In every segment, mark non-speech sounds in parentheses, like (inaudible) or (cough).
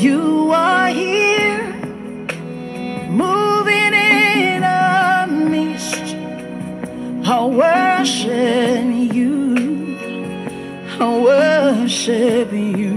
You are here, moving in our midst. I worship you. I worship you.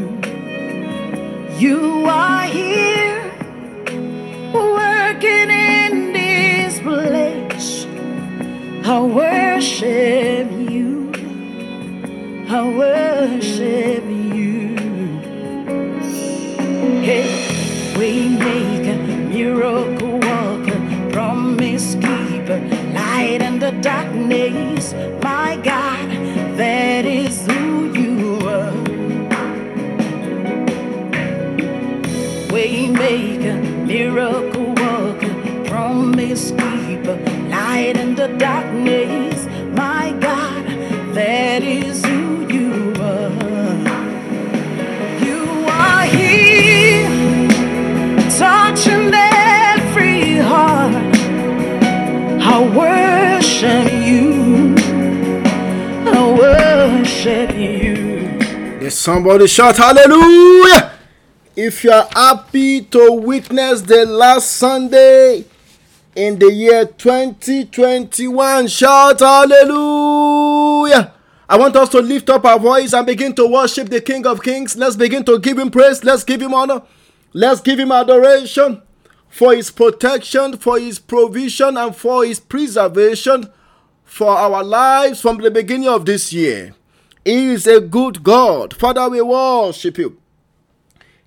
Somebody shout hallelujah. If you are happy to witness the last Sunday in the year 2021, shout hallelujah. I want us to lift up our voice and begin to worship the King of Kings. Let's begin to give him praise. Let's give him honor. Let's give him adoration for his protection, for his provision, and for his preservation for our lives from the beginning of this year. He is a good God. Father, we worship you.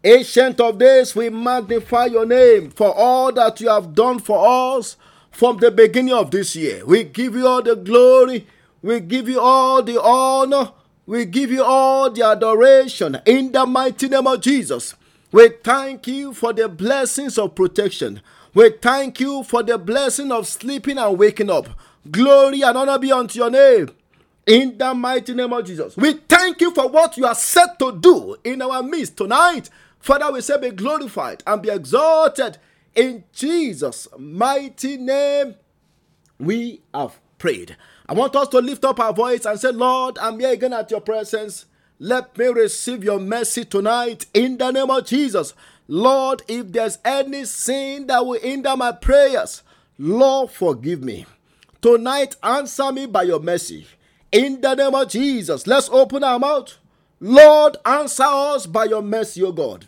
Ancient of days, we magnify your name for all that you have done for us from the beginning of this year. We give you all the glory, we give you all the honor, we give you all the adoration in the mighty name of Jesus. We thank you for the blessings of protection. We thank you for the blessing of sleeping and waking up. Glory and honor be unto your name. In the mighty name of Jesus. We thank you for what you are set to do in our midst tonight. Father, we say be glorified and be exalted in Jesus' mighty name. We have prayed. I want us to lift up our voice and say, Lord, I'm here again at your presence. Let me receive your mercy tonight in the name of Jesus. Lord, if there's any sin that will hinder my prayers, Lord, forgive me. Tonight, answer me by your mercy. In the name of Jesus, let's open our mouth. Lord, answer us by your mercy, O God.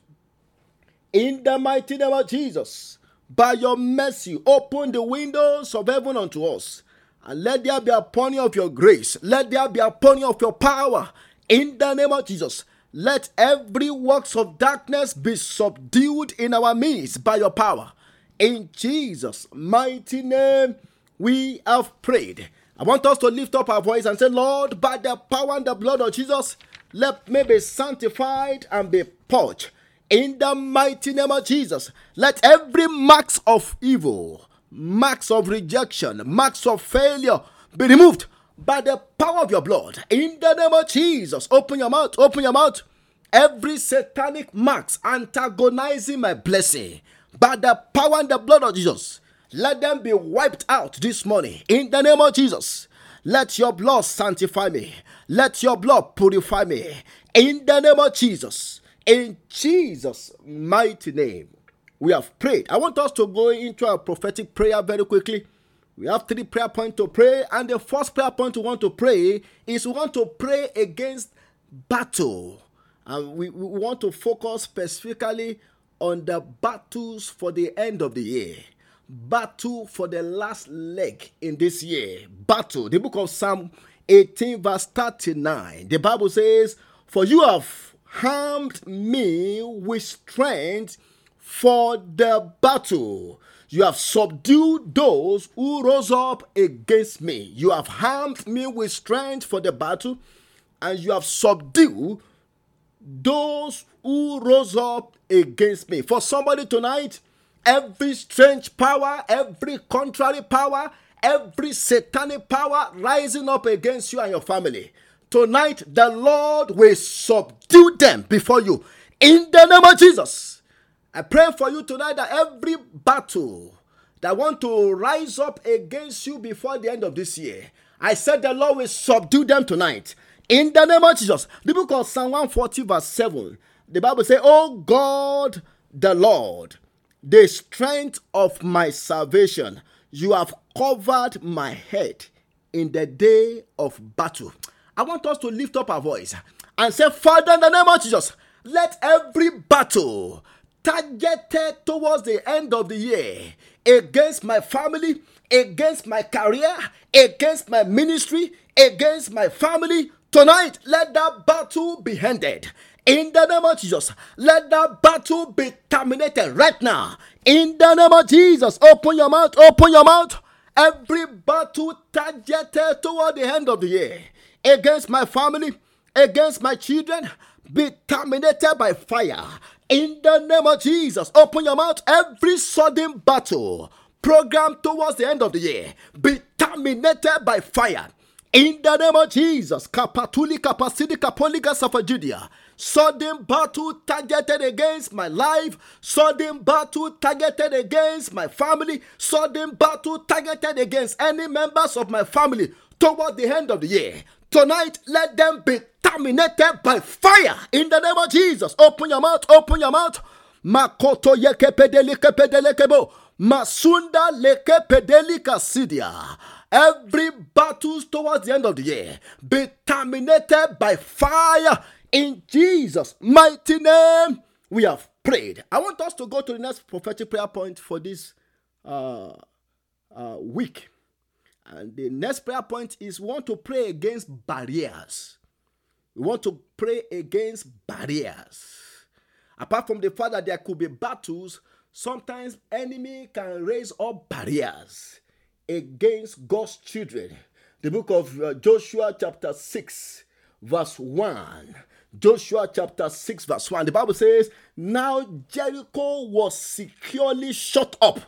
In the mighty name of Jesus, by your mercy, open the windows of heaven unto us. And let there be a pouring of your grace. Let there be a pouring of your power. In the name of Jesus, let every works of darkness be subdued in our midst by your power. In Jesus' mighty name, we have prayed. I want us to lift up our voice and say, Lord, by the power and the blood of Jesus, let me be sanctified and be purged. In the mighty name of Jesus, let every marks of evil, marks of rejection, marks of failure be removed by the power of your blood. In the name of Jesus, open your mouth, open your mouth. Every satanic marks antagonizing my blessing by the power and the blood of Jesus, let them be wiped out this morning. In the name of Jesus, let your blood sanctify me. Let your blood purify me. In the name of Jesus, in Jesus' mighty name, we have prayed. I want us to go into a prophetic prayer very quickly. We have three prayer points to pray, and the first prayer point we want to pray is we want to pray against battle. And we, we want to focus specifically on the battles for the end of the year. Battle for the last leg in this year. Battle. The book of Psalm 18, verse 39. The Bible says, For you have harmed me with strength for the battle. You have subdued those who rose up against me. You have harmed me with strength for the battle, and you have subdued those who rose up against me. For somebody tonight, every strange power, every contrary power, every satanic power rising up against you and your family. Tonight, the Lord will subdue them before you in the name of Jesus. I pray for you tonight that every battle that want to rise up against you before the end of this year, I said the Lord will subdue them tonight. In the name of Jesus. The book of Psalm 140, verse 7. The Bible says, Oh God, the Lord, the strength of my salvation. You have covered my head in the day of battle. I want us to lift up our voice and say, Father, in the name of Jesus, let every battle targeted towards the end of the year against my family, against my career, against my ministry, against my family, tonight let that battle be ended. In the name of Jesus, let that battle be terminated right now. In the name of Jesus, open your mouth, open your mouth. Every battle targeted toward the end of the year against my family, against my children, be terminated by fire. In the name of Jesus, open your mouth. Every sudden battle programmed towards the end of the year be terminated by fire. In the name of Jesus, Kapatuli Kapasidi Kapoliga Safajudia. Sudden battle targeted against my life, sudden battle targeted against my family, sudden battle targeted against any members of my family toward the end of the year. Tonight, let them be terminated by fire in the name of Jesus. Open your mouth, open your mouth. Makoto yeke pedelike pedelekebo. Masunda leke pedelika sidia. Every battle towards the end of the year be terminated by fire in Jesus' mighty name. We have prayed. I want us to go to the next prophetic prayer point for this uh, uh, week. And the next prayer point is we want to pray against barriers. We want to pray against barriers. Apart from the fact that there could be battles, sometimes enemy can raise up barriers against God's children. The book of uh, Joshua chapter 6 verse 1. Joshua chapter 6 verse 1. The Bible says, Now Jericho was securely shut up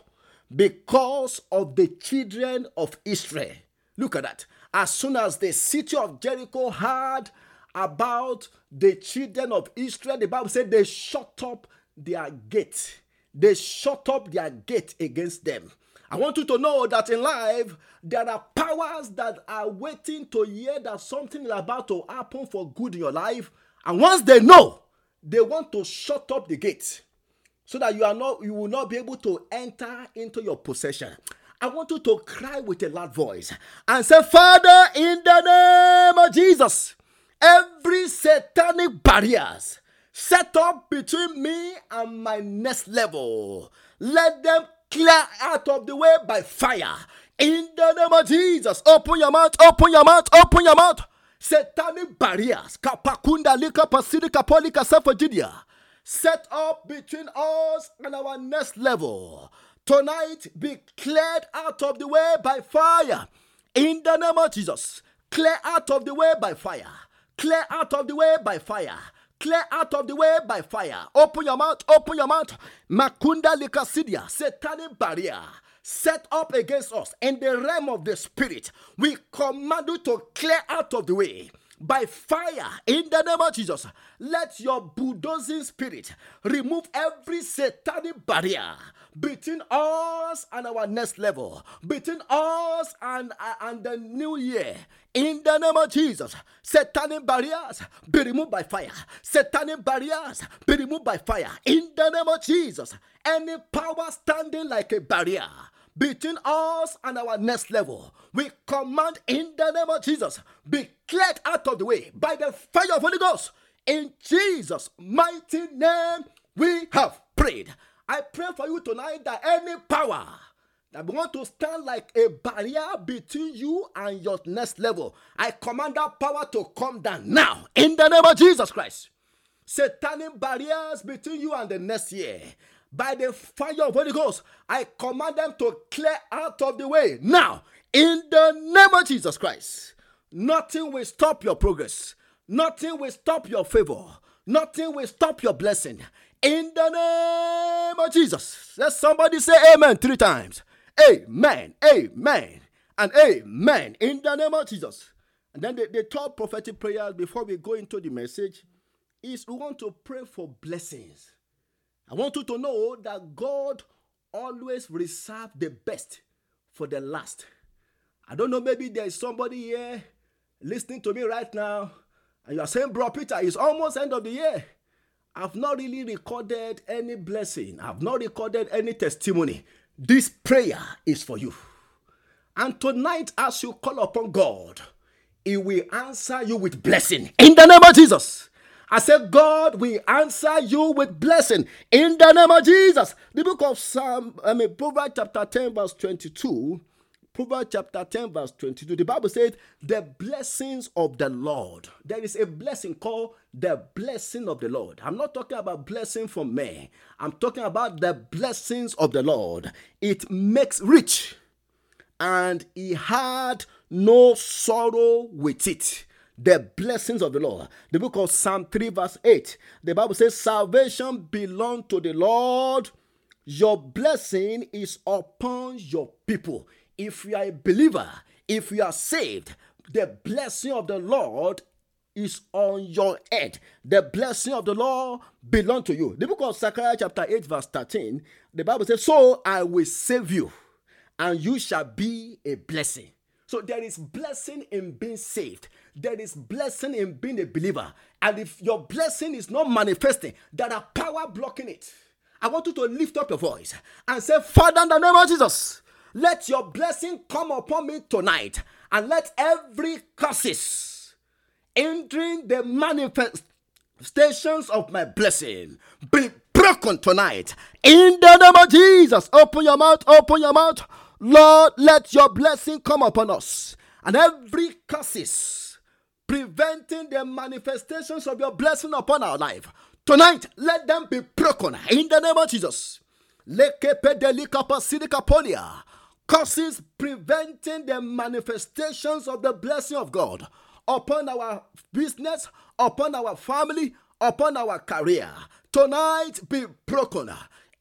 because of the children of Israel. Look at that. As soon as the city of Jericho heard about the children of Israel, the Bible said they shut up their gate. They shut up their gate against them. I want you to know that in life, there are powers that are waiting to hear that something is about to happen for good in your life. And once they know, they want to shut up the gate so that you are not you will not be able to enter into your possession. I want you to cry with a loud voice and say, Father, in the name of Jesus, every satanic barriers set up between me and my next level, let them clear out of the way by fire. In the name of Jesus, open your mouth, open your mouth, open your mouth. Satanic barriers, kapakunda lika pasidika polika safajidia set up between us and our next level. Tonight, be cleared out of the way by fire. In the name of Jesus, clear out of the way by fire. Clear out of the way by fire. Clear out of the way by fire. Open your mouth, open your mouth. Makunda likasidia, satanic barrier set up against us in the realm of the spirit. We command you to clear out of the way by fire in the name of Jesus. Let your bulldozing spirit remove every satanic barrier between us and our next level, between us and, uh, and the new year. In the name of Jesus, satanic barriers be removed by fire. Satanic barriers be removed by fire. In the name of Jesus, any power standing like a barrier between us and our next level. We command in the name of Jesus, be cleared out of the way by the fire of Holy Ghost. In Jesus' mighty name, we have for you tonight that any power that want to stand like a barrier between you and your next level, I command that power to come down now in the name of Jesus Christ. Satanic barriers between you and the next year by the fire of Holy Ghost, I command them to clear out of the way now in the name of Jesus Christ. Nothing will stop your progress. Nothing will stop your favor. Nothing will stop your blessing. In the name of Jesus. Let somebody say amen three times. Amen, amen, and amen. In the name of Jesus. And then the, the third prophetic prayer before we go into the message is we want to pray for blessings. I want you to know that God always reserves the best for the last. I don't know, maybe there is somebody here listening to me right now, and you are saying, Bro, Peter, it's almost end of the year. I've not really recorded any blessing, I've not recorded any testimony. This prayer is for you. And tonight, as you call upon God, He will answer you with blessing in the name of Jesus. I said, God will answer you with blessing in the name of Jesus. The book of Psalm, I mean, Proverbs chapter 10, verse 22. Proverbs chapter 10, verse 22. The Bible says, The blessings of the Lord. There is a blessing called the blessing of the Lord. I'm not talking about blessing from me, I'm talking about the blessings of the Lord. It makes rich, and he had no sorrow with it the blessings of the Lord. The book of Psalm 3, verse 8. The Bible says, Salvation belongs to the Lord. Your blessing is upon your people. If you are a believer, if you are saved, the blessing of the Lord is on your head. The blessing of the Lord belongs to you. The book of Zechariah, chapter 8, verse 13, the Bible says, So I will save you, and you shall be a blessing. So there is blessing in being saved. There is blessing in being a believer. And if your blessing is not manifesting, there are power blocking it. I want you to lift up your voice and say, Father, in the name of Jesus, let your blessing come upon me tonight. And let every curses entering the manifestations of my blessing be broken tonight. In the name of Jesus, open your mouth, open your mouth. Lord, let your blessing come upon us. And every curses preventing the manifestations of your blessing upon our life. Tonight, let them be broken in the name of Jesus. Curses preventing the manifestations of the blessing of God upon our business, upon our family, upon our career. Tonight, be broken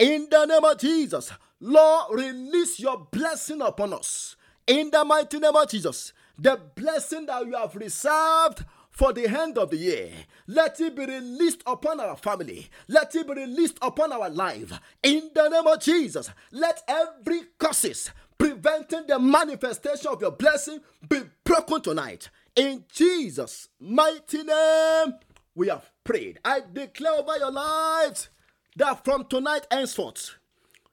in the name of Jesus. Lord, release your blessing upon us. In the mighty name of Jesus, the blessing that you have reserved for the end of the year. Let it be released upon our family. Let it be released upon our life. In the name of Jesus, let every curses preventing the manifestation of your blessing be broken tonight. In Jesus' mighty name, we have prayed. I declare over your lives that from tonight henceforth,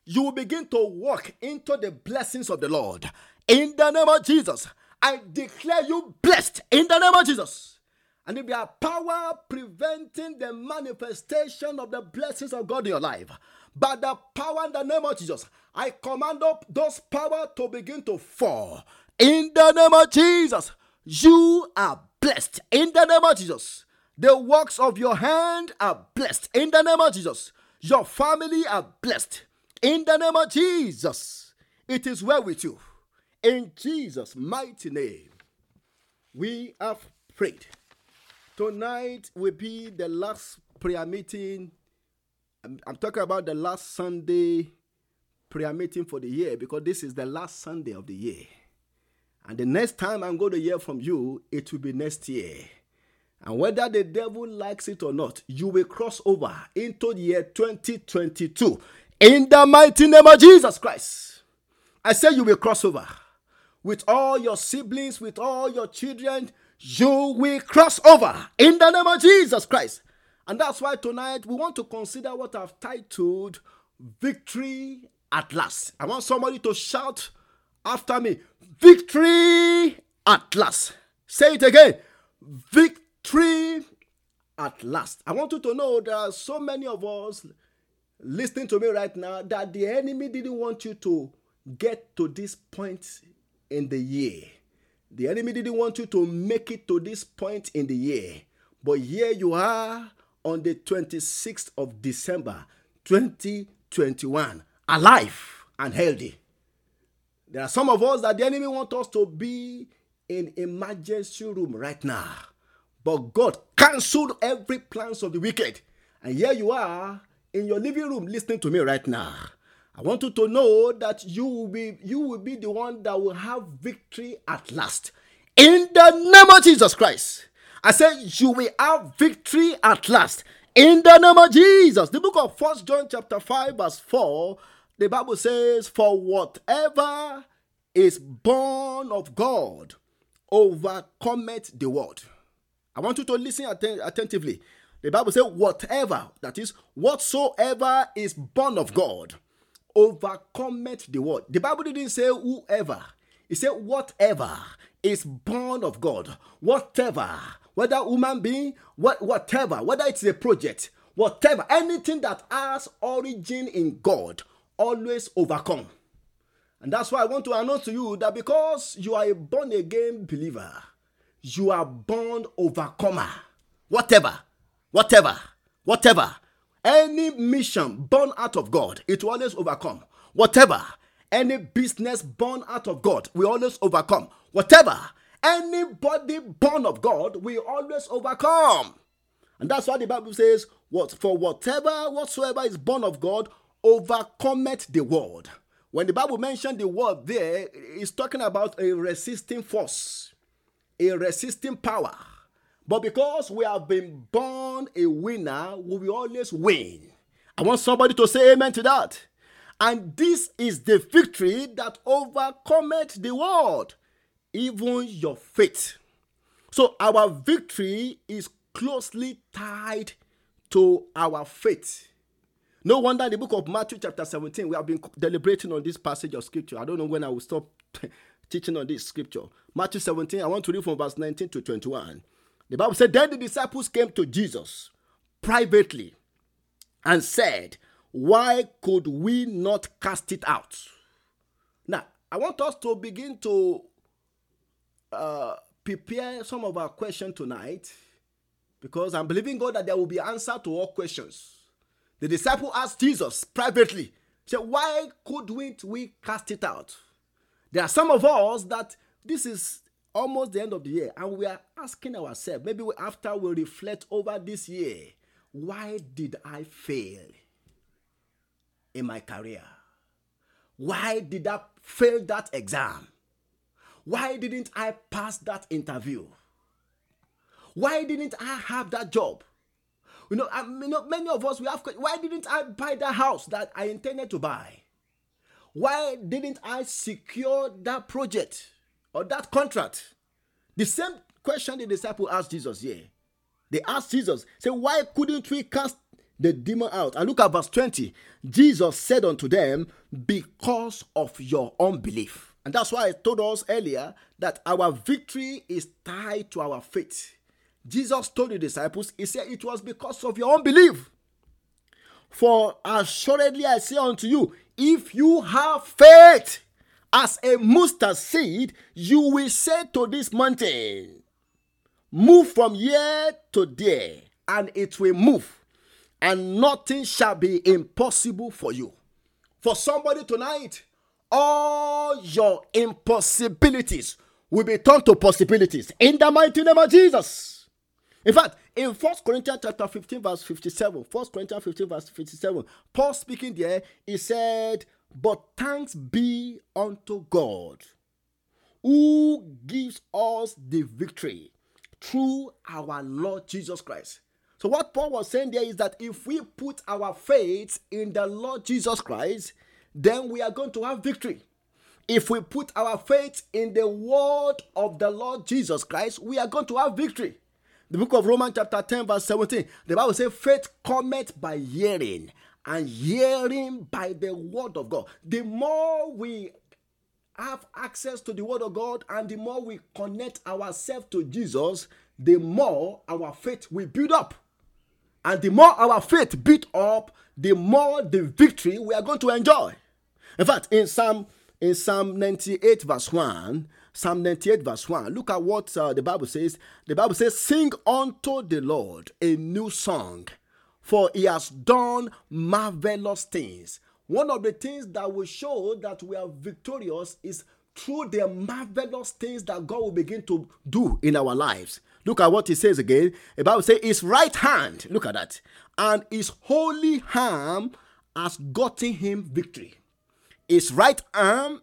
you will begin to walk into the blessings of the Lord. In the name of Jesus, I declare you blessed in the name of Jesus. And if there are power preventing the manifestation of the blessings of God in your life, by the power in the name of Jesus, I command up those power to begin to fall. In the name of Jesus, you are blessed. In the name of Jesus, the works of your hand are blessed. In the name of Jesus, your family are blessed. In the name of Jesus, it is well with you. In Jesus' mighty name, we have prayed. Tonight will be the last prayer meeting. I'm, I'm, talking about the last Sunday prayer meeting for the year because this is the last Sunday of the year. And the next time I'm going to hear from you, it will be next year. And whether the devil likes it or not, you will cross over into the year 2022 in the mighty name of Jesus Christ, I say you will cross over with all your siblings, with all your children. You will cross over in the name of Jesus Christ. And that's why tonight we want to consider what I've titled Victory at Last. I want somebody to shout after me Victory at Last. Say it again Victory at last. I want you to know there are so many of us listening to me right now that the enemy didn't want you to get to this point in the year. The enemy didn't want you to make it to this point in the year. But here you are on the 26th of December 2021, alive and healthy. There are some of us that the enemy want us to be in emergency room right now. But God cancelled every plans of the wicked. And here you are in your living room listening to me right now, I want you to know that you will be you will be the one that will have victory at last. In the name of Jesus Christ. I said you will have victory at last. In the name of Jesus. The book of First John chapter 5 verse 4, the Bible says, For whatever is born of God overcometh the world. I want you to listen atten- attentively. The Bible says, whatever, that is, whatsoever is born of God, overcometh the world. The Bible didn't say whoever, it said whatever is born of God. Whatever, whether human being, what, whatever, whether it's a project, whatever, anything that has origin in God, always overcome. And that's why I want to announce to you that because you are a born again believer, you are born overcomer. Whatever, whatever, whatever, any mission born out of God, it will always overcome. Whatever, any business born out of God, we always overcome. Whatever, anybody born of God, we always overcome. And that's why the Bible says, "What for whatever whatsoever is born of God overcometh the world." When the Bible mentioned the word there, it's talking about a resisting force, a resisting power. But because we have been born a winner, we will always win. I want somebody to say amen to that. And this is the victory that overcometh the world, even your faith. So our victory is closely tied to our faith. No wonder the book of Matthew, chapter 17, we have been deliberating on this passage of scripture. I don't know when I will stop (laughs) teaching on this scripture. Matthew 17, I want to read from verse 19 to 21. The Bible said, Then the disciples came to Jesus privately and said, Why could we not cast it out? Now, I want us to begin to uh, prepare some of our questions tonight because I'm believing God that there will be answer to all questions. The disciple asked Jesus privately, said, Why couldn't we cast it out? There are some of us that this is almost the end of the year, and we are asking ourselves, maybe after we reflect over this year, why did I fail in my career? Why did I fail that exam? Why didn't I pass that interview? Why didn't I have that job? You know, I, know, many of us we have. Why didn't I buy that house that I intended to buy? Why didn't I secure that project or that contract? The same question the disciple asked Jesus here. They asked Jesus, say, why couldn't we cast the demon out? And look at verse 20. Jesus said unto them, because of your unbelief. And that's why I told us earlier that our victory is tied to our faith. Jesus told the disciples, He said, It was because of your unbelief. For assuredly I say unto you, if you have faith as a mustard seed, you will say to this mountain, Move from here to there, and it will move, and nothing shall be impossible for you. For somebody tonight, all your impossibilities will be turned to possibilities in the mighty name of Jesus. In fact, in 1 Corinthians chapter 15, verse 57, 1 Corinthians 15, verse 57, Paul speaking there, he said, But thanks be unto God who gives us the victory through our Lord Jesus Christ. So, what Paul was saying there is that if we put our faith in the Lord Jesus Christ, then we are going to have victory. If we put our faith in the word of the Lord Jesus Christ, we are going to have victory. The book of Romans, chapter 10, verse 17, the Bible says, faith cometh by hearing, and hearing by the word of God. The more we have access to the word of God and the more we connect ourselves to Jesus, the more our faith will build up. And the more our faith build up, the more the victory we are going to enjoy. In fact, in Psalm in Psalm 98 verse 1, Psalm 98, verse 1. Look at what uh, the Bible says. The Bible says, Sing unto the Lord a new song, for he has done marvelous things. One of the things that will show that we are victorious is through the marvelous things that God will begin to do in our lives. Look at what he says again. The Bible says, His right hand, look at that, and his holy arm has gotten him victory. His right arm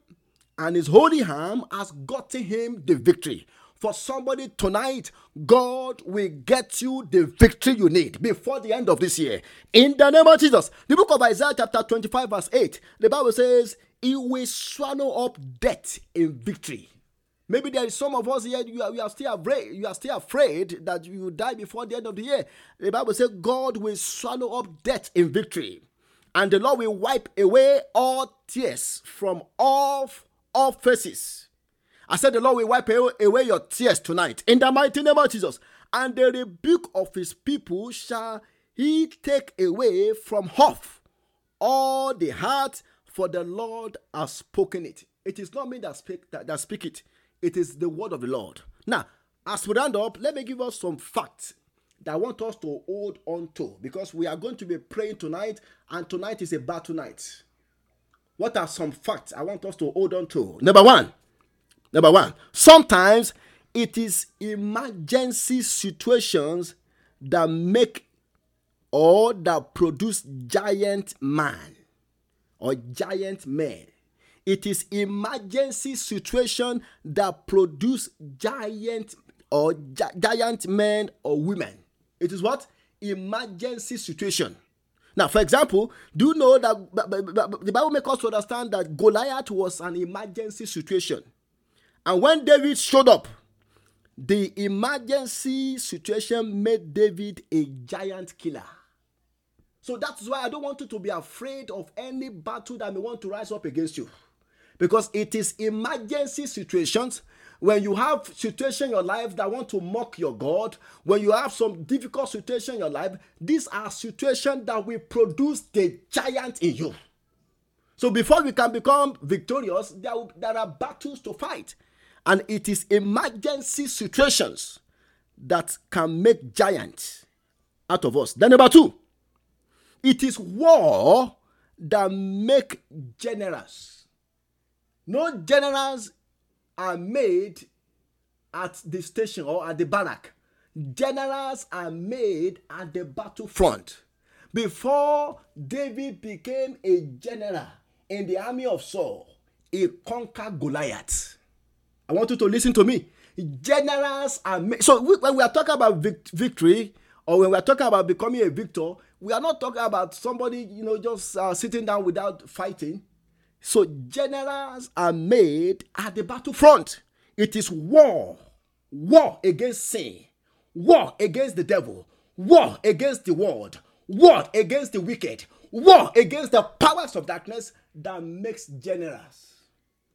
and his holy arm has gotten him the victory. For somebody tonight, God will get you the victory you need before the end of this year. In the name of Jesus. The book of Isaiah, chapter 25, verse 8, the Bible says, He will swallow up death in victory. Maybe there is some of us here, you are, you are still afraid, you are still afraid that you will die before the end of the year. The Bible says God will swallow up death in victory, and the Lord will wipe away all tears from off all faces. I said the Lord will wipe away your tears tonight in the mighty name of Jesus. And the rebuke of his people shall he take away from off all the heart, for the Lord has spoken it. It is not me that speak that, that speak it it is the word of the Lord. Now, as we round up, let me give us some facts that I want us to hold on to because we are going to be praying tonight, and tonight is a battle night. What are some facts I want us to hold on to? Number one, number one, sometimes it is emergency situations that make or that produce giant man or giant men it is emergency situation that produce giant or gi- giant men or women. It is what? Emergency situation. Now, for example, do you know that the Bible makes us understand that Goliath was an emergency situation? And when David showed up, the emergency situation made David a giant killer. So that's why I don't want you to be afraid of any battle that may want to rise up against you because it is emergency situations when you have situation in your life that want to mock your god when you have some difficult situation in your life these are situations that will produce the giant in you. So before we can become victorious there, there are battles to fight. And it is emergency situations that can make giants out of us. Then number two it is war that make generals. no generals are made at the station or at the barrack. Generals are made at the battlefront. Before David became a general in the army of Saul, he conquered Goliath. I want you to listen to me. Generals are made. So when we are talking about victory, or when we are talking about becoming a victor, we are not talking about somebody, you know, just uh, sitting down without fighting. So generals are made at the battlefront. It is war. War against sin. War against the devil. War against the world. War against the wicked. War against the powers of darkness that makes generals.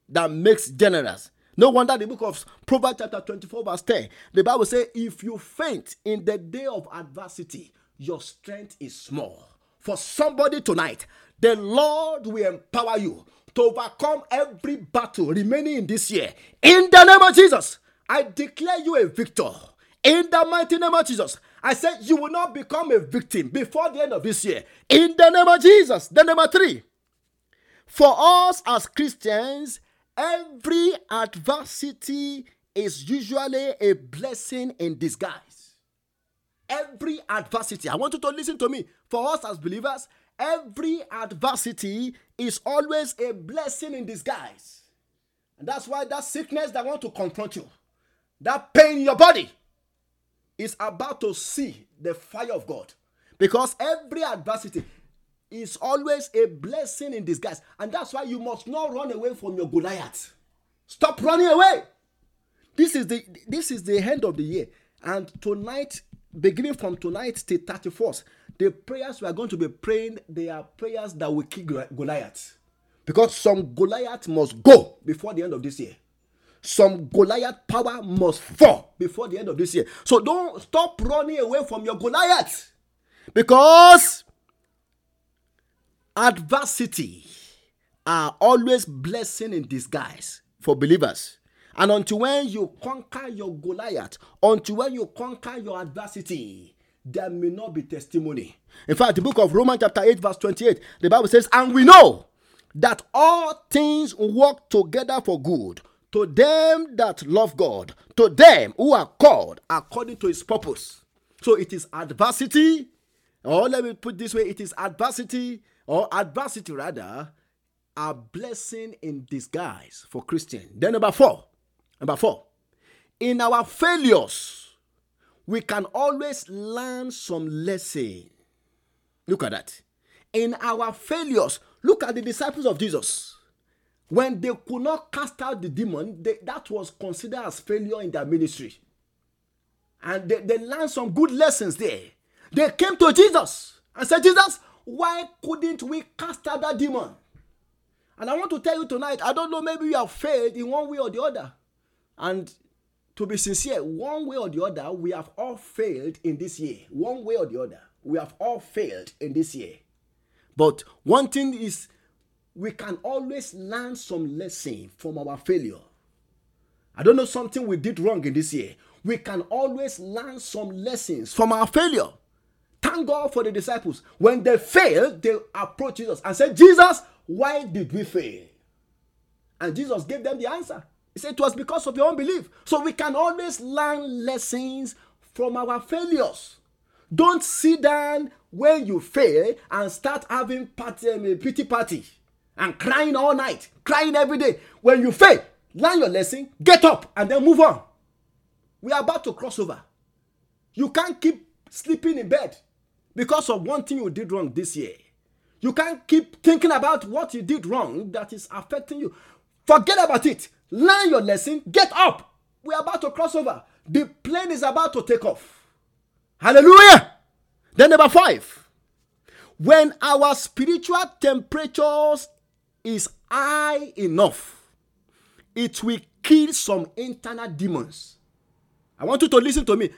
That makes generals. No wonder the book of Proverbs chapter 24 verse 10. The Bible says, if you faint in the day of adversity, your strength is small. For somebody tonight, the Lord will empower you to overcome every battle remaining in this year. In the name of Jesus, I declare you a victor. In the mighty name of Jesus, I said you will not become a victim before the end of this year. In the name of Jesus. The number three, for us as Christians, every adversity is usually a blessing in disguise. Every adversity, I want you to listen to me. For us as believers, every adversity is always a blessing in disguise. And that's why that sickness that want to confront you, that pain in your body, is about to see the fire of God. Because every adversity is always a blessing in disguise. And that's why you must not run away from your Goliath. Stop running away. This is the this is the end of the year. And tonight, beginning from tonight till 31st, the prayers we are going to be praying, they are prayers that will kill Goliath. Because some Goliath must go before the end of this year. Some Goliath power must fall before the end of this year. So don't stop running away from your Goliath. Because adversity are always blessing in disguise for believers. And until when you conquer your Goliath, until when you conquer your adversity, there may not be testimony. In fact, the book of Romans, chapter 8, verse 28, the Bible says, And we know that all things work together for good to them that love God, to them who are called according to his purpose. So it is adversity, or let me put this way it is adversity, or adversity rather, a blessing in disguise for Christian. Then number four, number four, in our failures, we can always learn some lesson. Look at that. In our failures, look at the disciples of Jesus. when they could not cast out the demon, they, that was considered as failure in their ministry. And they, they learned some good lessons there. They came to Jesus and said, Jesus, why couldn't we cast out that demon? And I want to tell you tonight, I don't know, maybe you have failed in one way or the other. And to be sincere, one way or the other, we have all failed in this year. One way or the other, we have all failed in this year. But one thing is, we can always learn some lesson from our failure. I don't know something we did wrong in this year. We can always learn some lessons from our failure. Thank God for the disciples. When they failed, they approached Jesus and said, Jesus, why did we fail? And Jesus gave them the answer. He said, It was because of your unbelief. So we can always learn lessons from our failures. Don't sit down when you fail and start having party, um, pity party and crying all night, crying every day. When you fail, learn your lesson, get up, and then move on. We are about to cross over. You can't keep sleeping in bed because of one thing you did wrong this year. You can't keep thinking about what you did wrong that is affecting you. Forget about it. Learn your lesson. Get up. We are about to cross over. The plane is about to take off. Hallelujah. Then, number five. When our spiritual temperatures is high enough, it will kill some internal demons. I want you to listen to me.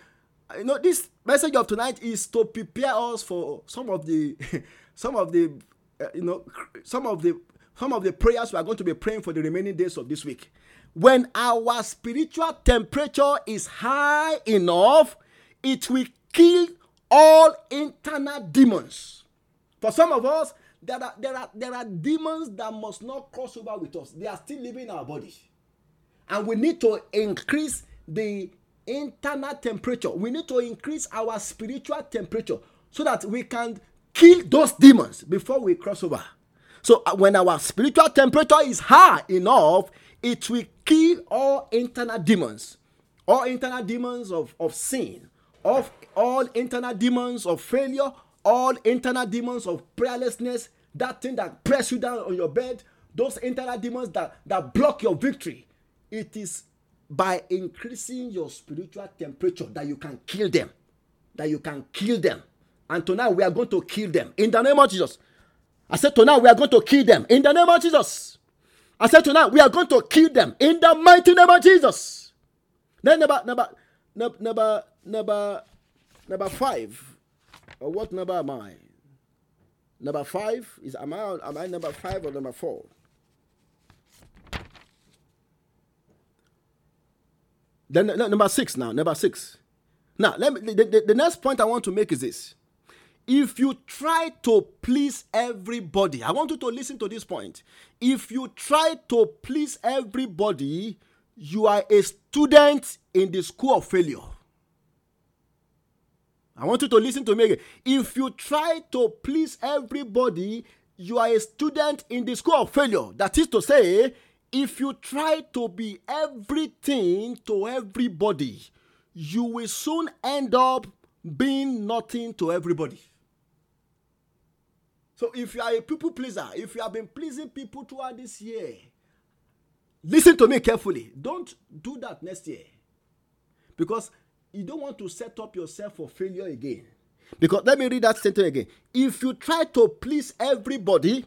You know, this message of tonight is to prepare us for some of the, (laughs) some of the, uh, you know, some of the, some of the prayers we are going to be praying for the remaining days of this week. When our spiritual temperature is high enough, it will kill all internal demons. For some of us, there are, there are, there are demons that must not cross over with us. They are still living in our body. And we need to increase the internal temperature. We need to increase our spiritual temperature so that we can kill those demons before we cross over. So uh, when our spiritual temperature is high enough, it will kill all internal demons, all internal demons of, of sin, of all internal demons of failure, all internal demons of prayerlessness, that thing that press you down on your bed, those internal demons that, that block your victory. It is by increasing your spiritual temperature that you can kill them. That you can kill them. And tonight we are going to kill them in the name of Jesus. I said tonight we are going to kill them in the name of Jesus. I said tonight we are going to kill them in the mighty name of Jesus. Then number number number number number five. Or what number am I? Number five is am I am I number five or number four? Then number six now, number six. Now, let me the, the, the next point I want to make is this. If you try to please everybody, I want you to listen to this point. If you try to please everybody, you are a student in the school of failure. I want you to listen to me again. If you try to please everybody, you are a student in the school of failure. That is to say, if you try to be everything to everybody, you will soon end up being nothing to everybody. So if you are a people pleaser, if you have been pleasing people throughout this year, listen to me carefully. Don't do that next year. Because you don't want to set up yourself for failure again. Because let me read that sentence again. If you try to please everybody,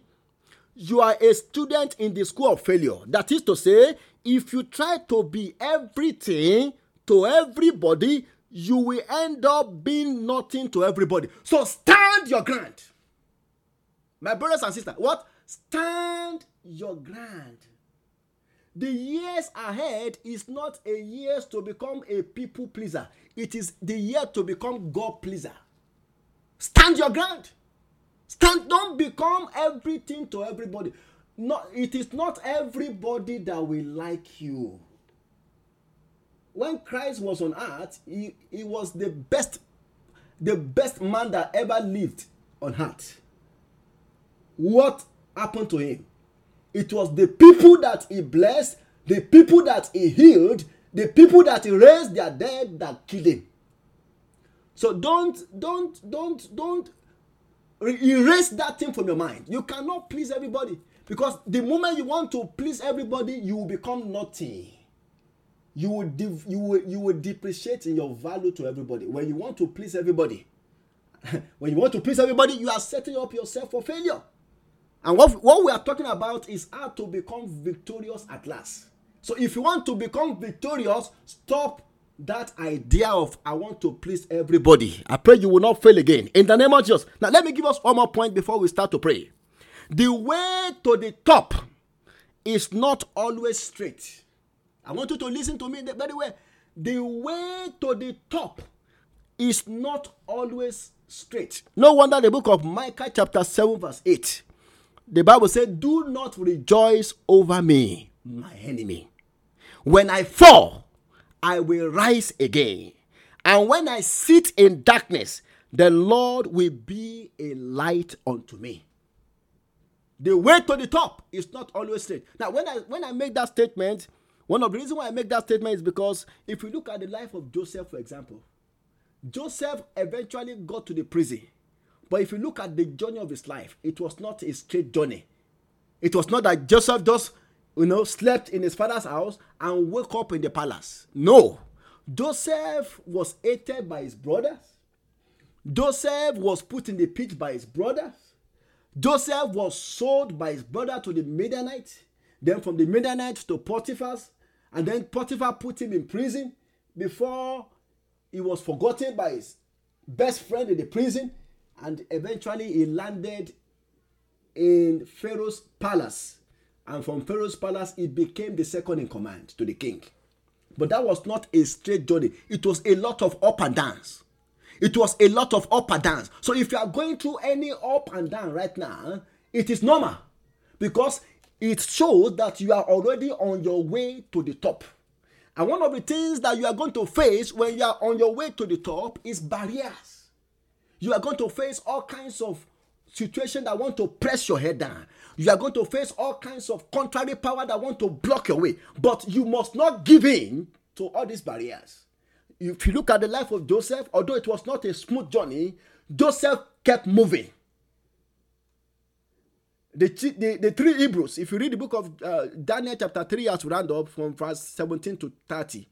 you are a student in the school of failure. That is to say, if you try to be everything to everybody, you will end up being nothing to everybody. So stand your ground. My brothers and sisters, what? Stand your ground. The years ahead is not a years to become a people pleaser. It is the year to become God pleaser. Stand your ground. Stand, don't become everything to everybody. No, it is not everybody that will like you. When Christ was on earth, he, he was the best, the best man that ever lived on earth. What happened to him? It was the people that he blessed, the people that he healed, the people that he raised their dead that killed him. So don't, don't, don't, don't erase that thing from your mind. You cannot please everybody because the moment you want to please everybody, you will become nothing. You will you will you will depreciate in your value to everybody. When you want to please everybody, (laughs) when you want to please everybody, you are setting up yourself for failure. And what, what we are talking about is how to become victorious at last. So if you want to become victorious, stop that idea of I want to please everybody. I pray you will not fail again. In the name of Jesus. Now, let me give us one more point before we start to pray. The way to the top is not always straight. I want you to listen to me very well. The way to the top is not always straight. No wonder the book of Micah, chapter 7, verse 8, the Bible said, Do not rejoice over me, my enemy. When I fall, I will rise again. And when I sit in darkness, the Lord will be a light unto me. The way to the top is not always straight. Now, when I when I make that statement, one of the reasons why I make that statement is because if you look at the life of Joseph, for example, Joseph eventually got to the prison. But if you look at the journey of his life, it was not a straight journey. It was not that Joseph just you know, slept in his father's house and woke up in the palace. No. Joseph was hated by his brothers. Joseph was put in the pit by his brothers. Joseph was sold by his brother to the Midianites. Then from the Midianites to Potiphar's. And then Potiphar put him in prison before he was forgotten by his best friend in the prison. And eventually he landed in Pharaoh's palace and from Pharaoh's palace, he became the second in command to the king. But that was not a straight journey, it was a lot of up and downs. It was a lot of up and downs. So if you are going through any up and down right now, it is normal because it shows that you are already on your way to the top. And one of the things that you are going to face when you are on your way to the top is barriers. You are going to face all kinds of situation that want to press your head down. You are going to face all kinds of contrary power that want to block your way. But you must not give in to all these barriers. If you look at the life of Joseph, although it was not a smooth journey, Joseph kept moving. The, the, the three Hebrews, if you read the book of uh, Daniel chapter 3 as we round up from verse 17 to 30,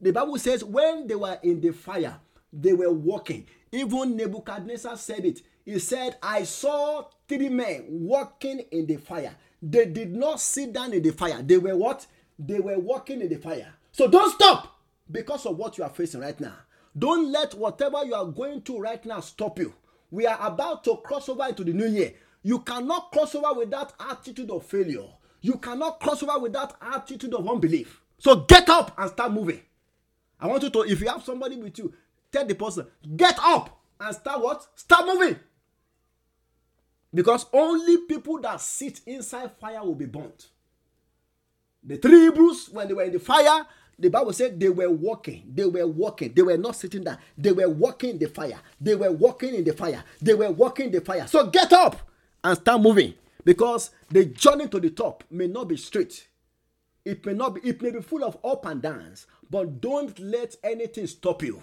the Bible says when they were in the fire, they were walking. Even Nebuchadnezzar said it. He said, I saw three men walking in the fire. They did not sit down in the fire. They were what? They were walking in the fire. So don't stop because of what you are facing right now. Don't let whatever you are going through right now stop you. We are about to cross over into the new year. You cannot cross over with that attitude of failure. You cannot cross over with that attitude of unbelief. So get up and start moving. I want you to, if you have somebody with you, tell the person, get up and start what? Start moving. Because only people that sit inside fire will be burnt. The three Hebrews, when they were in the fire, the Bible said they were walking. They were walking. They were not sitting there. They were walking in the fire. They were walking in the fire. They were walking in the fire. So get up and start moving. Because the journey to the top may not be straight. It may not be, it may be full of up and downs, but don't let anything stop you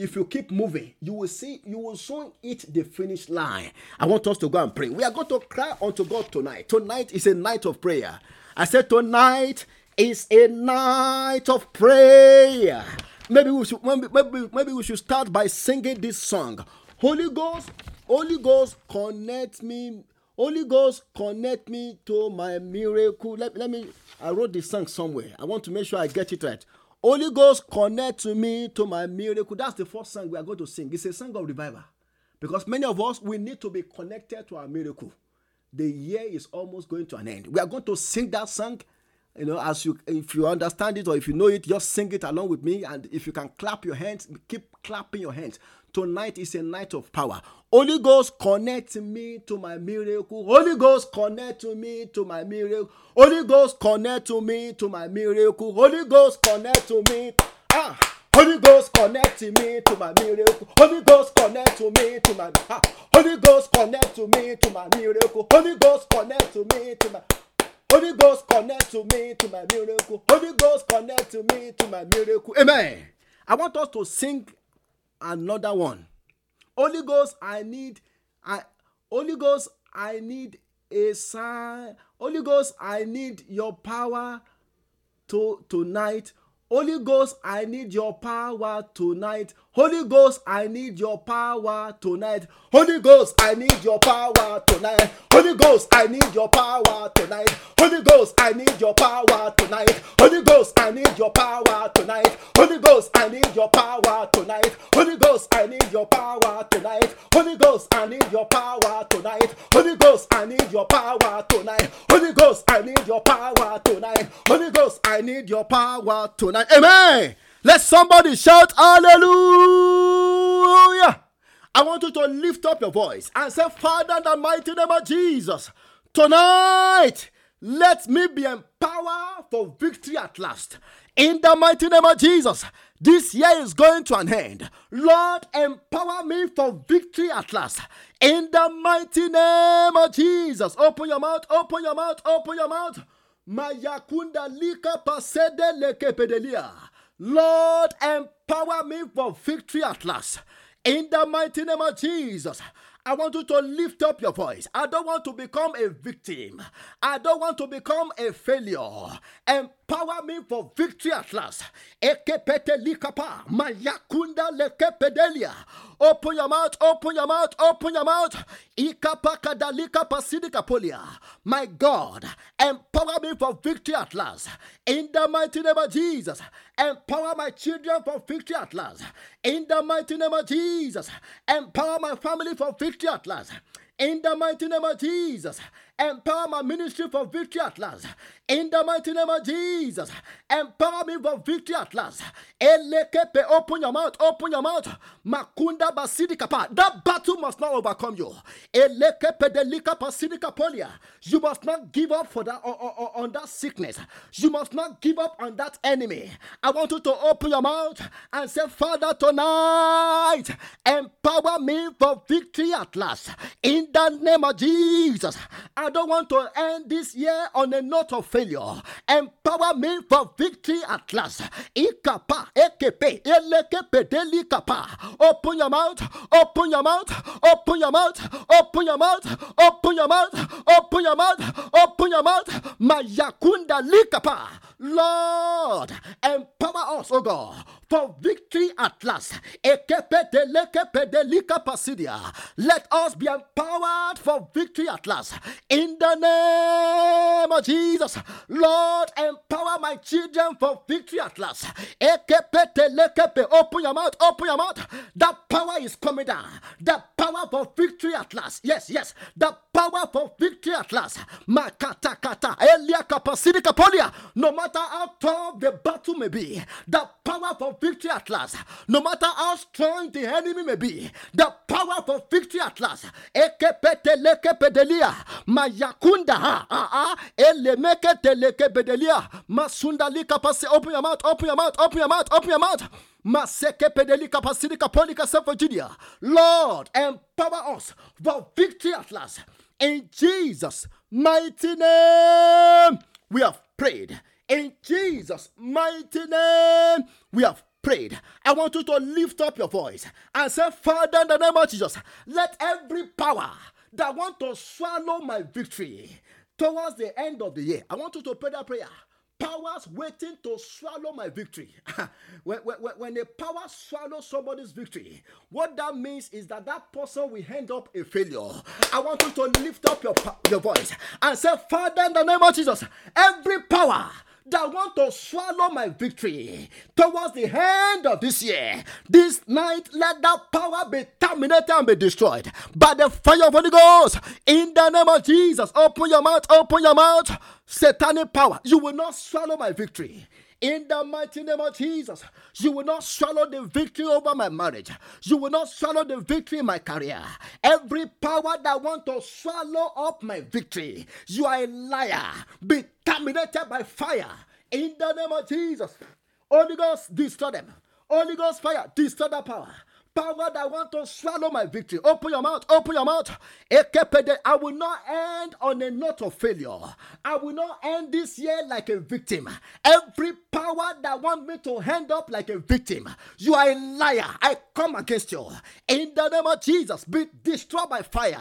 if you keep moving, you will see, you will soon hit the finish line. I want us to go and pray. We are going to cry unto God tonight. Tonight is a night of prayer. I said, Tonight is a night of prayer. Maybe we should maybe, maybe, maybe we should start by singing this song. Holy Ghost, Holy Ghost, connect me. Holy Ghost, connect me to my miracle. Let, let me I wrote this song somewhere. I want to make sure I get it right. Holy Ghost, connect to me to my miracle. That's the first song we are going to sing. It's a song of revival. Because many of us, we need to be connected to our miracle. The year is almost going to an end. We are going to sing that song. You know, as you if you understand it or if you know it, just sing it along with me. And if you can clap your hands, keep clapping your hands. Tonight is a night of power. Holy Ghost, connect me to my miracle. Holy Ghost, connect to me to my miracle. Holy Ghost, connect to me to my miracle. Holy Ghost, connect to me. Ah. Holy Ghost, connect me to my miracle. Holy Ghost, connect to me to my. Ah. Holy Ghost, connect to me to my miracle. Holy Ghost, connect to me to my. Holy Ghost, connect to me to my miracle. Holy Ghost, connect to me to my miracle. Amen. I want us to sing another one. Holy Ghost, I need, I Holy Ghost, I need a sign. Holy Ghost, I need your power to tonight. Holy Ghost, I need your power tonight. Holy Ghost, I need your power tonight. Holy Ghost, I need your power tonight. Holy Ghost, I need your power tonight. Holy Ghost, I need your power tonight. Holy Ghost, I need your power tonight. Holy Ghost, I need your power tonight. Holy Ghost, I need your power tonight. Holy Ghost, I need your power tonight. Holy Ghost, I need your power tonight. Holy Ghost, I need your power tonight. Holy Ghost, I need your power tonight. Amen. Let somebody shout hallelujah. I want you to lift up your voice and say, Father, in the mighty name of Jesus, tonight, let me be empowered for victory at last. In the mighty name of Jesus, this year is going to an end. Lord, empower me for victory at last. In the mighty name of Jesus, open your mouth, open your mouth, open your mouth. Mayakunda lika pasede lekepedelia. Lord, empower me for victory at last. In the mighty name of Jesus. I want you to lift up your voice. I don't want to become a victim. I don't want to become a failure. Empower me for victory at last. Open your mouth, open your mouth, open your mouth. My God, empower me for victory at last. In the mighty name of Jesus, empower my children for victory at last. In the mighty name of Jesus, empower my family for victory at last. In the mighty name of Jesus, empower my ministry for victory at last. In the mighty name of Jesus, empower me for victory at last. Elekepe, open your mouth, open your mouth. Makunda basidi kapa. That battle must not overcome you. Elekepe delika pasidi kapolia. You must not give up for that on, on, on that sickness. You must not give up on that enemy. I want you to open your mouth and say, Father, tonight, empower me for victory at last. In the name of Jesus. I don't want to end this year on a note of failure. Empower me for victory at last. Ikapa, ekepe, elekepe, delikapa. Open your mouth, open your mouth, open your mouth, open your mouth, open your mouth, open your mouth, open your mouth. Mayakunda likapa. Lord, empower us, oh God, for victory at last. Ekepe de lekpe de lika sidia. Let us be empowered for victory at last. In the name of Jesus, Lord, empower my children for victory at last. Open your mouth, open your mouth. That power is coming down. The power for victory at last. Yes, yes. The power for victory at last. Makata kata. Elia kapasiri kapolia. No matter how tough the battle may be, the power for victory at last. No matter how strong the enemy may be, the power for victory at last. Mayakunda ha ha ha. Elemeke telekepedelia. Masunda likapase. Open your mouth, open your mouth, open your mouth, open your mouth. Maseke pedelika pasidika polika Virginia. Lord, empower us for victory at last. In Jesus' mighty name, we have prayed. In Jesus' mighty name, we have prayed. I want you to lift up your voice and say, Father, in the name of Jesus, let every power that want to swallow my victory towards the end of the year, I want you to pray that prayer powers waiting to swallow my victory. (laughs) when, when, when a power swallows somebody's victory, what that means is that that person will end up a failure. I want you to lift up your, your voice and say, Father, in the name of Jesus, every power that want to swallow my victory towards the end of this year. This night, let that power be terminated and be destroyed by the fire of Holy Ghost. In the name of Jesus, open your mouth, open your mouth. Satanic power, you will not swallow my victory. In the mighty name of Jesus, you will not swallow the victory over my marriage. You will not swallow the victory in my career. Every power that want to swallow up my victory, you are a liar. Be terminated by fire. In the name of Jesus, Holy Ghost, destroy them. Holy Ghost fire, destroy that power. Power that want to swallow my victory. Open your mouth, open your mouth. I will not end on a note of failure. I will not end this year like a victim. Every power that want me to end up like a victim, you are a liar. I come against you. In the name of Jesus, be destroyed by fire.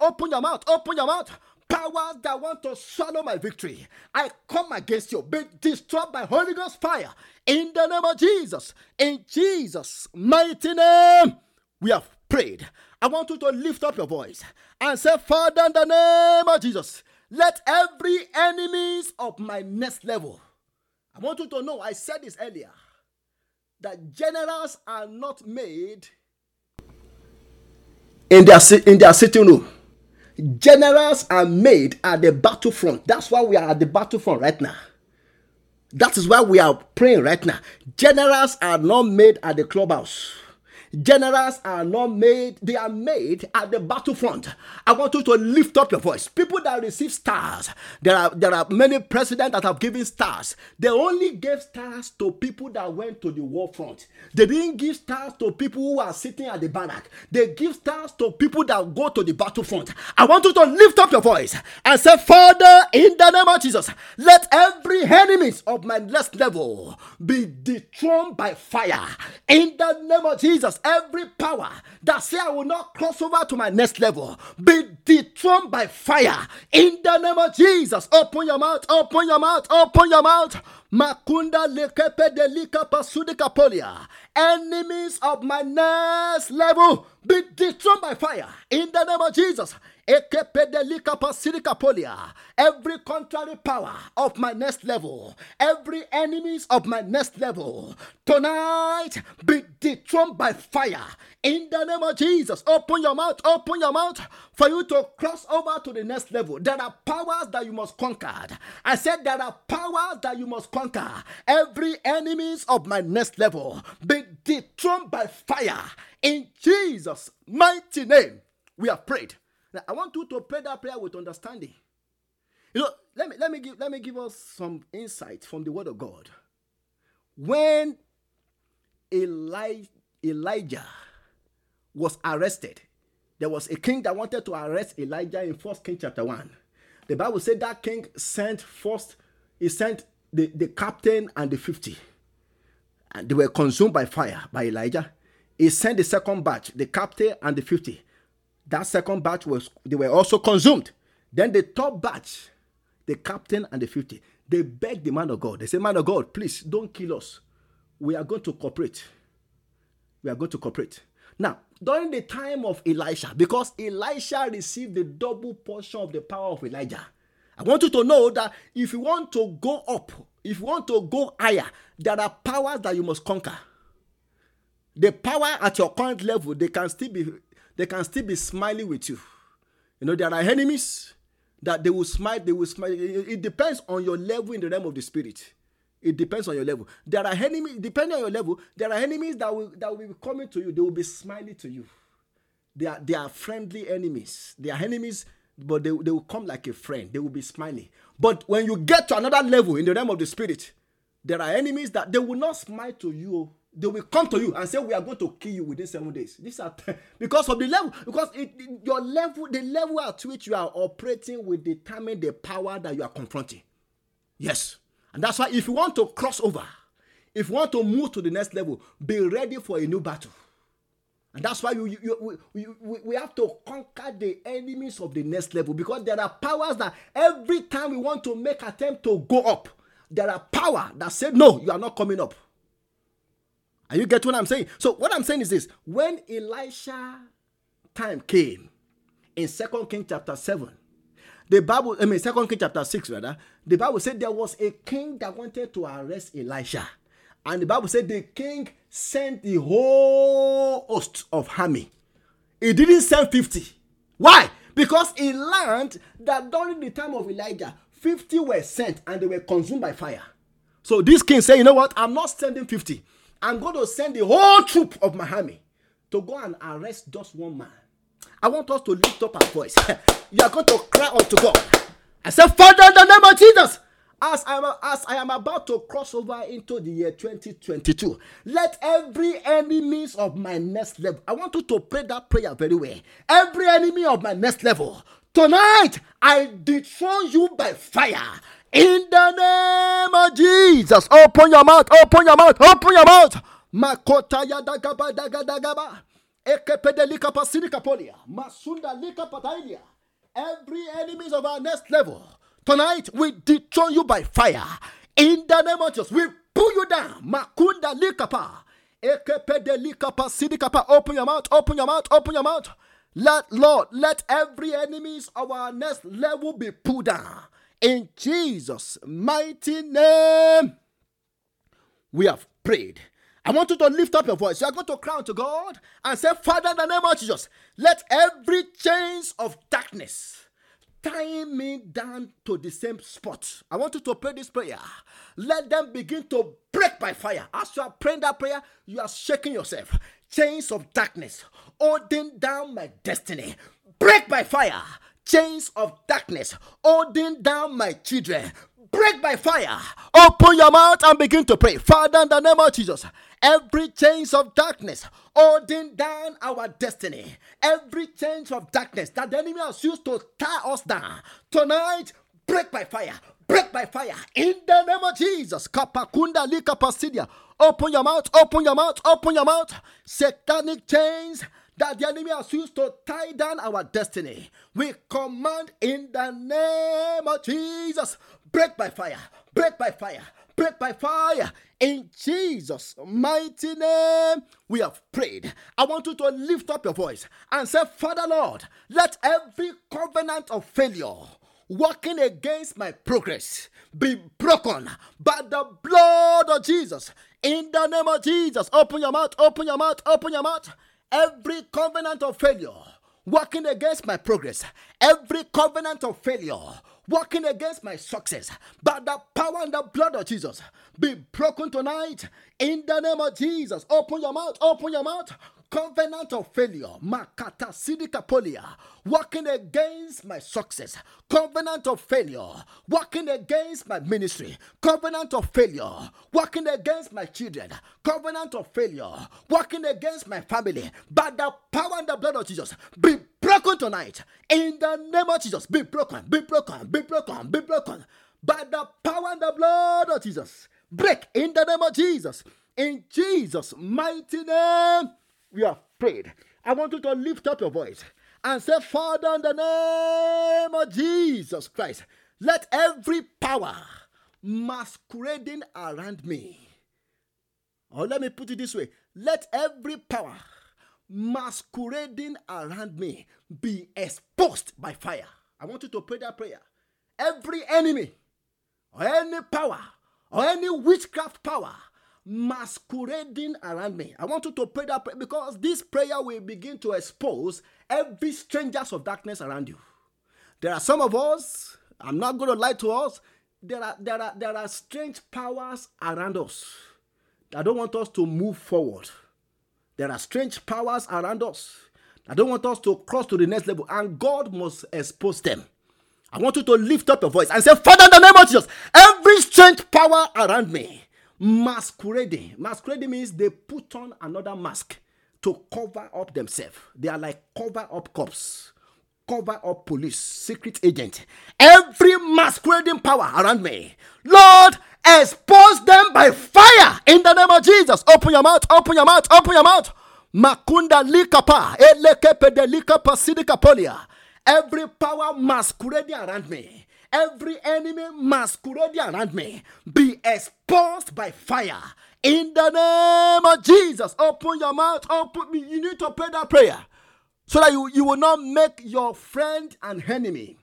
Open your mouth, open your mouth powers that want to swallow my victory, I come against you. Be destroyed by Holy Ghost fire in the name of Jesus. In Jesus' mighty name, we have prayed. I want you to lift up your voice and say, Father, in the name of Jesus, let every enemies of my next level. I want you to know, I said this earlier, that generals are not made in their, in their sitting room. Generals are made at the battlefront. That's why we are at the battlefront right now. That is why we are praying right now. Generals are not made at the clubhouse. Generals are not made, they are made at the battlefront. I want you to lift up your voice. People that receive stars, there are there are many presidents that have given stars. They only gave stars to people that went to the war front. They didn't give stars to people who are sitting at the barrack. They give stars to people that go to the battlefront. I want you to lift up your voice and say, Father, in the name of Jesus, let every enemy of my next level be dethroned by fire. In the name of Jesus, every power that say I will not cross over to my next level be dethroned by fire in the name of Jesus. Open your mouth, open your mouth, open your mouth. Makunda lekepe delika pasudika polia. Enemies of my next level be dethroned by fire in the name of Jesus. Every contrary power of my next level, every enemies of my next level, tonight be dethroned by fire in the name of Jesus. Open your mouth, open your mouth for you to cross over to the next level. There are powers that you must conquer. I said there are powers that you must conquer. Every enemies of my next level be dethroned by fire in Jesus' mighty name. We have prayed. Now, I want you to pray that prayer with understanding. You know, let me let me give let me give us some insight from the word of God. When Eli, Elijah was arrested, there was a king that wanted to arrest Elijah in First King chapter 1. The Bible said that king sent first, he sent the, the captain and the 50. And they were consumed by fire by Elijah. He sent the second batch, the captain and the 50 that second batch was they were also consumed. Then the top batch, the captain and the 50, they begged the man of God. They said, Man of God, please don't kill us. We are going to cooperate. We are going to cooperate. Now, during the time of Elisha, because Elisha received the double portion of the power of Elijah, I want you to know that if you want to go up, if you want to go higher, there are powers that you must conquer. The power at your current level, they can still be they can still be smiling with you. You know, there are enemies that they will smile, they will smile. It depends on your level in the realm of the spirit. It depends on your level. There are enemies, depending on your level, there are enemies that will that will be coming to you. They will be smiling to you. They are they are friendly enemies. They are enemies, but they, they will come like a friend. They will be smiling. But when you get to another level in the realm of the spirit, there are enemies that they will not smile to you they will come to you and say we are going to kill you within seven days. These are (laughs) because of the level because it, your level the level at which you are operating will determine the power that you are confronting. Yes. And that's why if you want to cross over if you want to move to the next level be ready for a new battle. And that's why you, you, you, we, we have to conquer the enemies of the next level because there are powers that every time we want to make attempt to go up there are power that say no you are not coming up are you get what I'm saying? So what I'm saying is this: when Elisha time came in Second King chapter seven, the Bible, I mean Second King chapter six rather, the Bible said there was a king that wanted to arrest Elisha, and the Bible said the king sent the whole host of army. He didn't send fifty. Why? Because he learned that during the time of Elijah, fifty were sent and they were consumed by fire. So this king said, you know what? I'm not sending fifty. I'm going to send the whole troop of my army to go and arrest just one man. I want us to lift up our voice. (laughs) you are going to cry unto God. I said, Father, in the name of Jesus, as I, am, as I am about to cross over into the year 2022, let every enemies of my next level, I want you to pray that prayer very well. Every enemy of my next level, tonight I dethrone you by fire. In the name of Jesus, open your mouth, open your mouth, open your mouth. Makota ya dagaba dagadagaba. Ekepedelika pasirika polia. Masunda lika patailia. Every enemies of our next level. Tonight we dethrone you by fire. In the name of Jesus, we pull you down. Makunda likapa. Ekepedelikapa sidikapa. Open your mouth, open your mouth, open your mouth. Let Lord, let every enemies of our next level be pulled down. In Jesus' mighty name, we have prayed. I want you to lift up your voice. You are going to cry to God and say, Father, in the name of Jesus, let every chains of darkness tying me down to the same spot. I want you to pray this prayer. Let them begin to break by fire. As you are praying that prayer, you are shaking yourself. Chains of darkness holding down my destiny. Break by fire chains of darkness holding down my children. Break by fire. Open your mouth and begin to pray. Father, in the name of Jesus, every chains of darkness holding down our destiny, every chains of darkness that the enemy has used to tie us down, tonight, break by fire. Break by fire in the name of Jesus. Kapakunda lika pasidia. Open your mouth, open your mouth, open your mouth. Satanic chains that the enemy has used to tie down our destiny. We command in the name of Jesus break by fire, break by fire, break by fire. In Jesus' mighty name, we have prayed. I want you to lift up your voice and say, Father Lord, let every covenant of failure working against my progress be broken by the blood of Jesus. In the name of Jesus, open your mouth, open your mouth, open your mouth every covenant of failure working against my progress, every covenant of failure working against my success, by the power and the blood of Jesus, be broken tonight in the name of Jesus. Open your mouth, open your mouth covenant of failure, Makata Sidikapolia, working against my success, covenant of failure, working against my ministry, covenant of failure, working against my children, covenant of failure, working against my family, by the power and the blood of Jesus, be broken tonight. In the name of Jesus, be broken, be broken, be broken, be broken. By the power and the blood of Jesus, break in the name of Jesus. In Jesus' mighty name we have prayed. I want you to lift up your voice and say, Father, in the name of Jesus Christ, let every power masquerading around me, or let me put it this way, let every power masquerading around me be exposed by fire. I want you to pray that prayer. Every enemy, or any power, or any witchcraft power masquerading around me. I want you to pray that prayer because this prayer will begin to expose every strangers of darkness around you. There are some of us, I'm not going to lie to us, there are, there are, there are strange powers around us that don't want us to move forward. There are strange powers around us that don't want us to cross to the next level, and God must expose them. I want you to lift up your voice and say, Father, in the name of Jesus, every strange power around me masquerading. Masquerading means they put on another mask to cover up themselves. They are like cover up cops, cover up police, secret agent. Every masquerading power around me, Lord, expose them by fire in the name of Jesus. Open your mouth, open your mouth, open your mouth. Makunda likapa, elekepede likapa sidikapolia. Every power masquerading around me every enemy masquerading around me be exposed by fire. In the name of Jesus, open your mouth. Open. You need to pray that prayer so that you, you will not make your friend an enemy,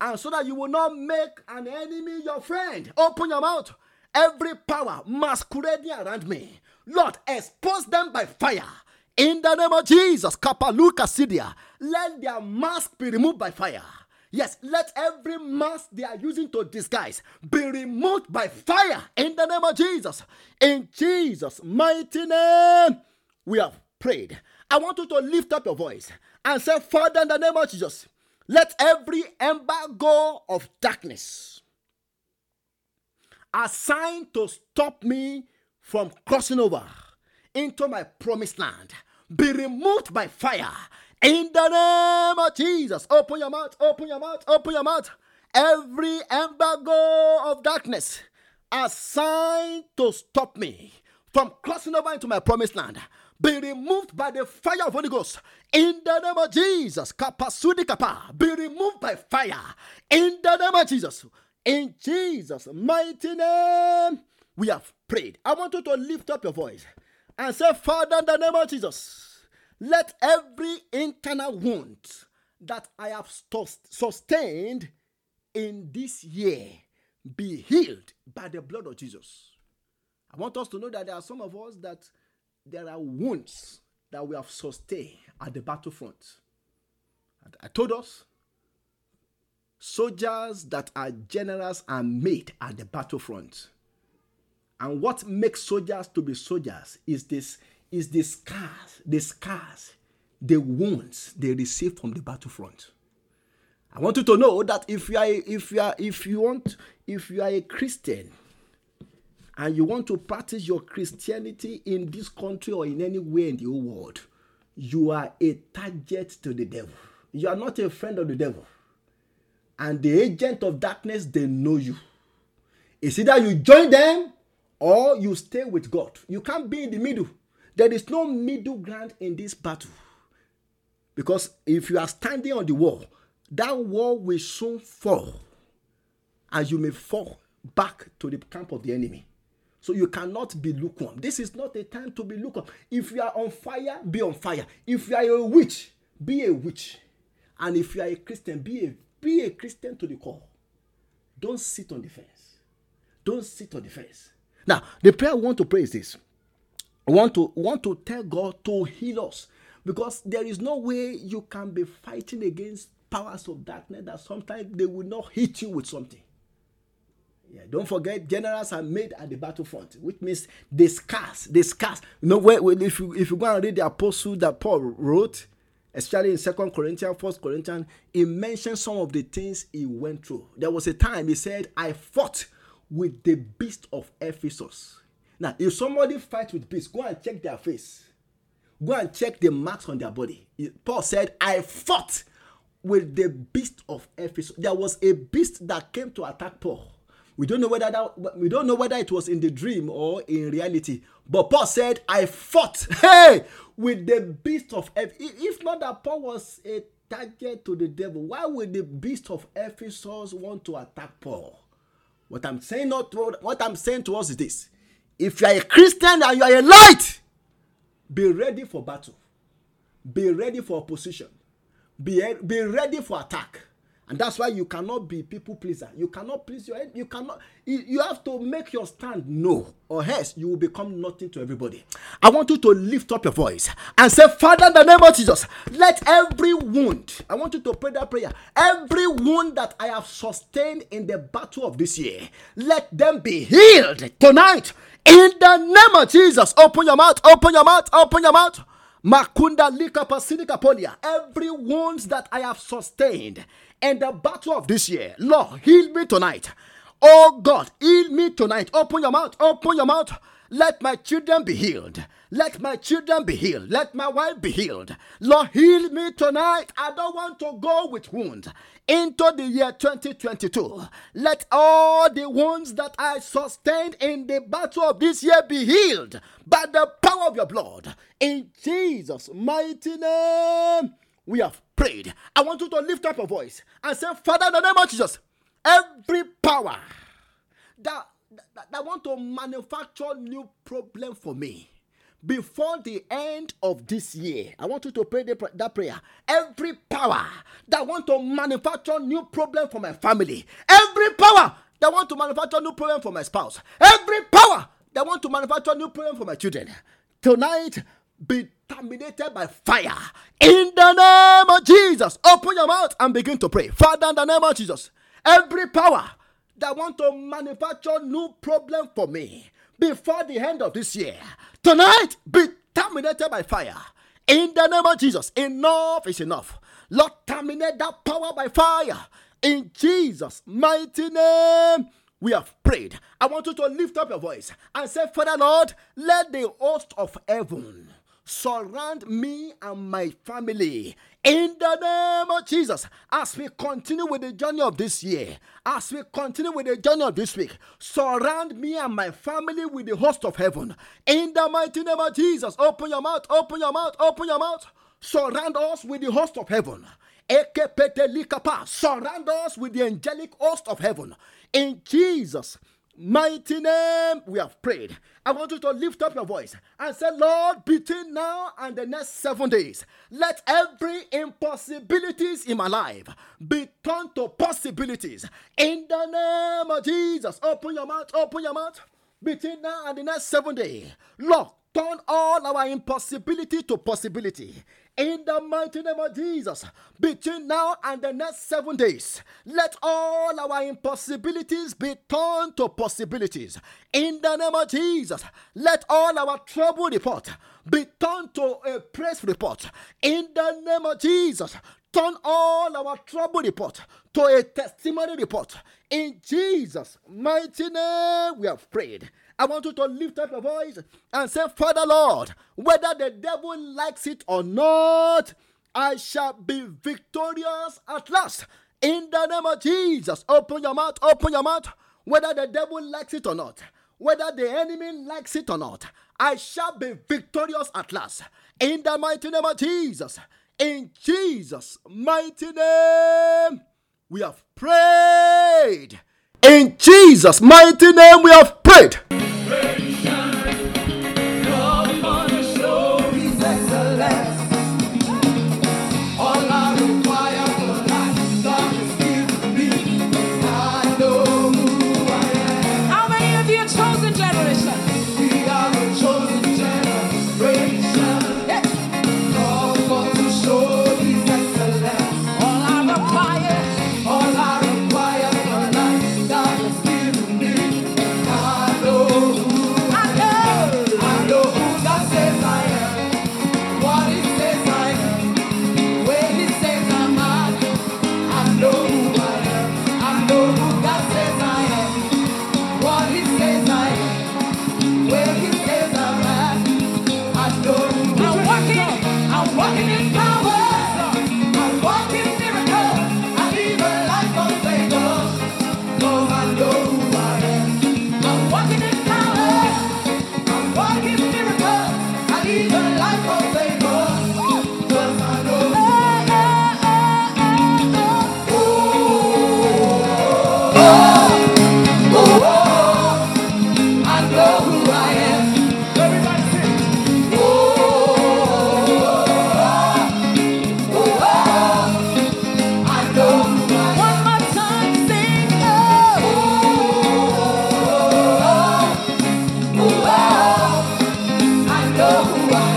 and so that you will not make an enemy your friend. Open your mouth. Every power masquerading around me, Lord, expose them by fire. In the name of Jesus, Kapaluka Sidia, let their mask be removed by fire. Yes, let every mask they are using to disguise be removed by fire in the name of Jesus. In Jesus' mighty name, we have prayed. I want you to lift up your voice and say, Father, in the name of Jesus, let every embargo of darkness assigned to stop me from crossing over into my promised land be removed by fire in the name of Jesus. Open your mouth, open your mouth, open your mouth. Every embargo of darkness assigned to stop me from crossing over into my promised land be removed by the fire of Holy Ghost in the name of Jesus. Kapasudi kapa be removed by fire in the name of Jesus. In Jesus' mighty name, we have prayed. I want you to lift up your voice and say, Father, in the name of Jesus, let every internal wound that I have sustained in this year be healed by the blood of Jesus. I want us to know that there are some of us that there are wounds that we have sustained at the battlefront. And I told us soldiers that are generals are made at the battlefront. And what makes soldiers to be soldiers is this is the scars, the scars, the wounds they receive from the battlefront. I want you to know that if you are if you are if you want if you are a Christian and you want to practice your Christianity in this country or in anywhere in the whole world, you are a target to the devil. You are not a friend of the devil. And the agent of darkness, they know you. It's either you join them or you stay with God. You can't be in the middle. There is no middle ground in this battle. Because if you are standing on the wall, that wall will soon fall. And you may fall back to the camp of the enemy. So you cannot be lukewarm. This is not a time to be lukewarm. If you are on fire, be on fire. If you are a witch, be a witch. And if you are a Christian, be a be a Christian to the core. Don't sit on the fence. Don't sit on the fence. Now, the prayer I want to pray is this. Want to want to tell God to heal us because there is no way you can be fighting against powers of darkness that sometimes they will not hit you with something. Yeah, don't forget, generals are made at the battlefront, which means they scars, they scars. You know, if you if you go and read the apostle that Paul wrote, especially in Second Corinthians, First Corinthians, he mentioned some of the things he went through. There was a time he said, "I fought with the beast of Ephesus." Now, if somebody fights with beasts, go and check their face. Go and check the marks on their body. Paul said, "I fought with the beast of Ephesus." There was a beast that came to attack Paul we don't know whether that we don't know whether it was in the dream or in reality. But Paul said, I fought (laughs) hey with the beast of Ephesus. If not that Paul was a target to the devil, why would the beast of Ephesus want to attack Paul? What I'm saying not what I'm saying to us is this. If you are a Christian and you are a light, be ready for battle. Be ready for opposition. Be, be ready for attack. And that's why you cannot be people pleaser. You cannot please your you cannot you have to make your stand no. Or else you will become nothing to everybody. I want you to lift up your voice and say father in the name of jesus let every wound i want you to pray that prayer every wound that i have sustained in the battle of this year let them be healed tonight in the name of jesus open your mouth open your mouth open your mouth Makunda lika pasidika polia. Every wounds that I have sustained in the battle of this year, Lord, heal me tonight. Oh God, heal me tonight. Open your mouth. Open your mouth. Let my children be healed. Let my children be healed. Let my wife be healed. Lord, heal me tonight. I don't want to go with wounds into the year 2022. Let all the wounds that I sustained in the battle of this year be healed by the power of your blood. In Jesus' mighty name, we have prayed. I want you to lift up your voice and say, Father, in the name of Jesus, every power that, that, that want to manufacture new problem for me before the end of this year. I want you to pray the, that prayer. Every power that want to manufacture new problem for my family, every power that want to manufacture new problem for my spouse, every power that want to manufacture new problem for my children, tonight be terminated by fire in the name of Jesus. Open your mouth and begin to pray. Father, in the name of Jesus, every power that want to manufacture new problem for me before the end of this year, tonight be terminated by fire. In the name of Jesus, enough is enough. Lord, terminate that power by fire. In Jesus' mighty name, we have prayed. I want you to lift up your voice and say, Father Lord, let the host of heaven surround me and my family in the name of Jesus. As we continue with the journey of this year, as we continue with the journey of this week, surround me and my family with the host of heaven in the mighty name of Jesus. Open your mouth, open your mouth, open your mouth. Surround us with the host of heaven. Surround us with the angelic host of heaven. In Jesus' mighty name, we have prayed. I want you to lift up your voice and say, Lord, between now and the next seven days, let every impossibilities in my life be turned to possibilities. In the name of Jesus, open your mouth, open your mouth. Between now and the next seven days, Lord, turn all our impossibility to possibility in the mighty name of Jesus. Between now and the next seven days, let all our impossibilities be turned to possibilities. In the name of Jesus, let all our trouble report be turned to a praise report. In the name of Jesus, turn all our trouble report to a testimony report. In Jesus' mighty name, we have prayed. I want you to lift up your voice and say, Father Lord, whether the devil likes it or not, I shall be victorious at last. In the name of Jesus, open your mouth, open your mouth. Whether the devil likes it or not, whether the enemy likes it or not, I shall be victorious at last. In the mighty name of Jesus, in Jesus' mighty name, we have prayed. In Jesus' mighty name, we have prayed. I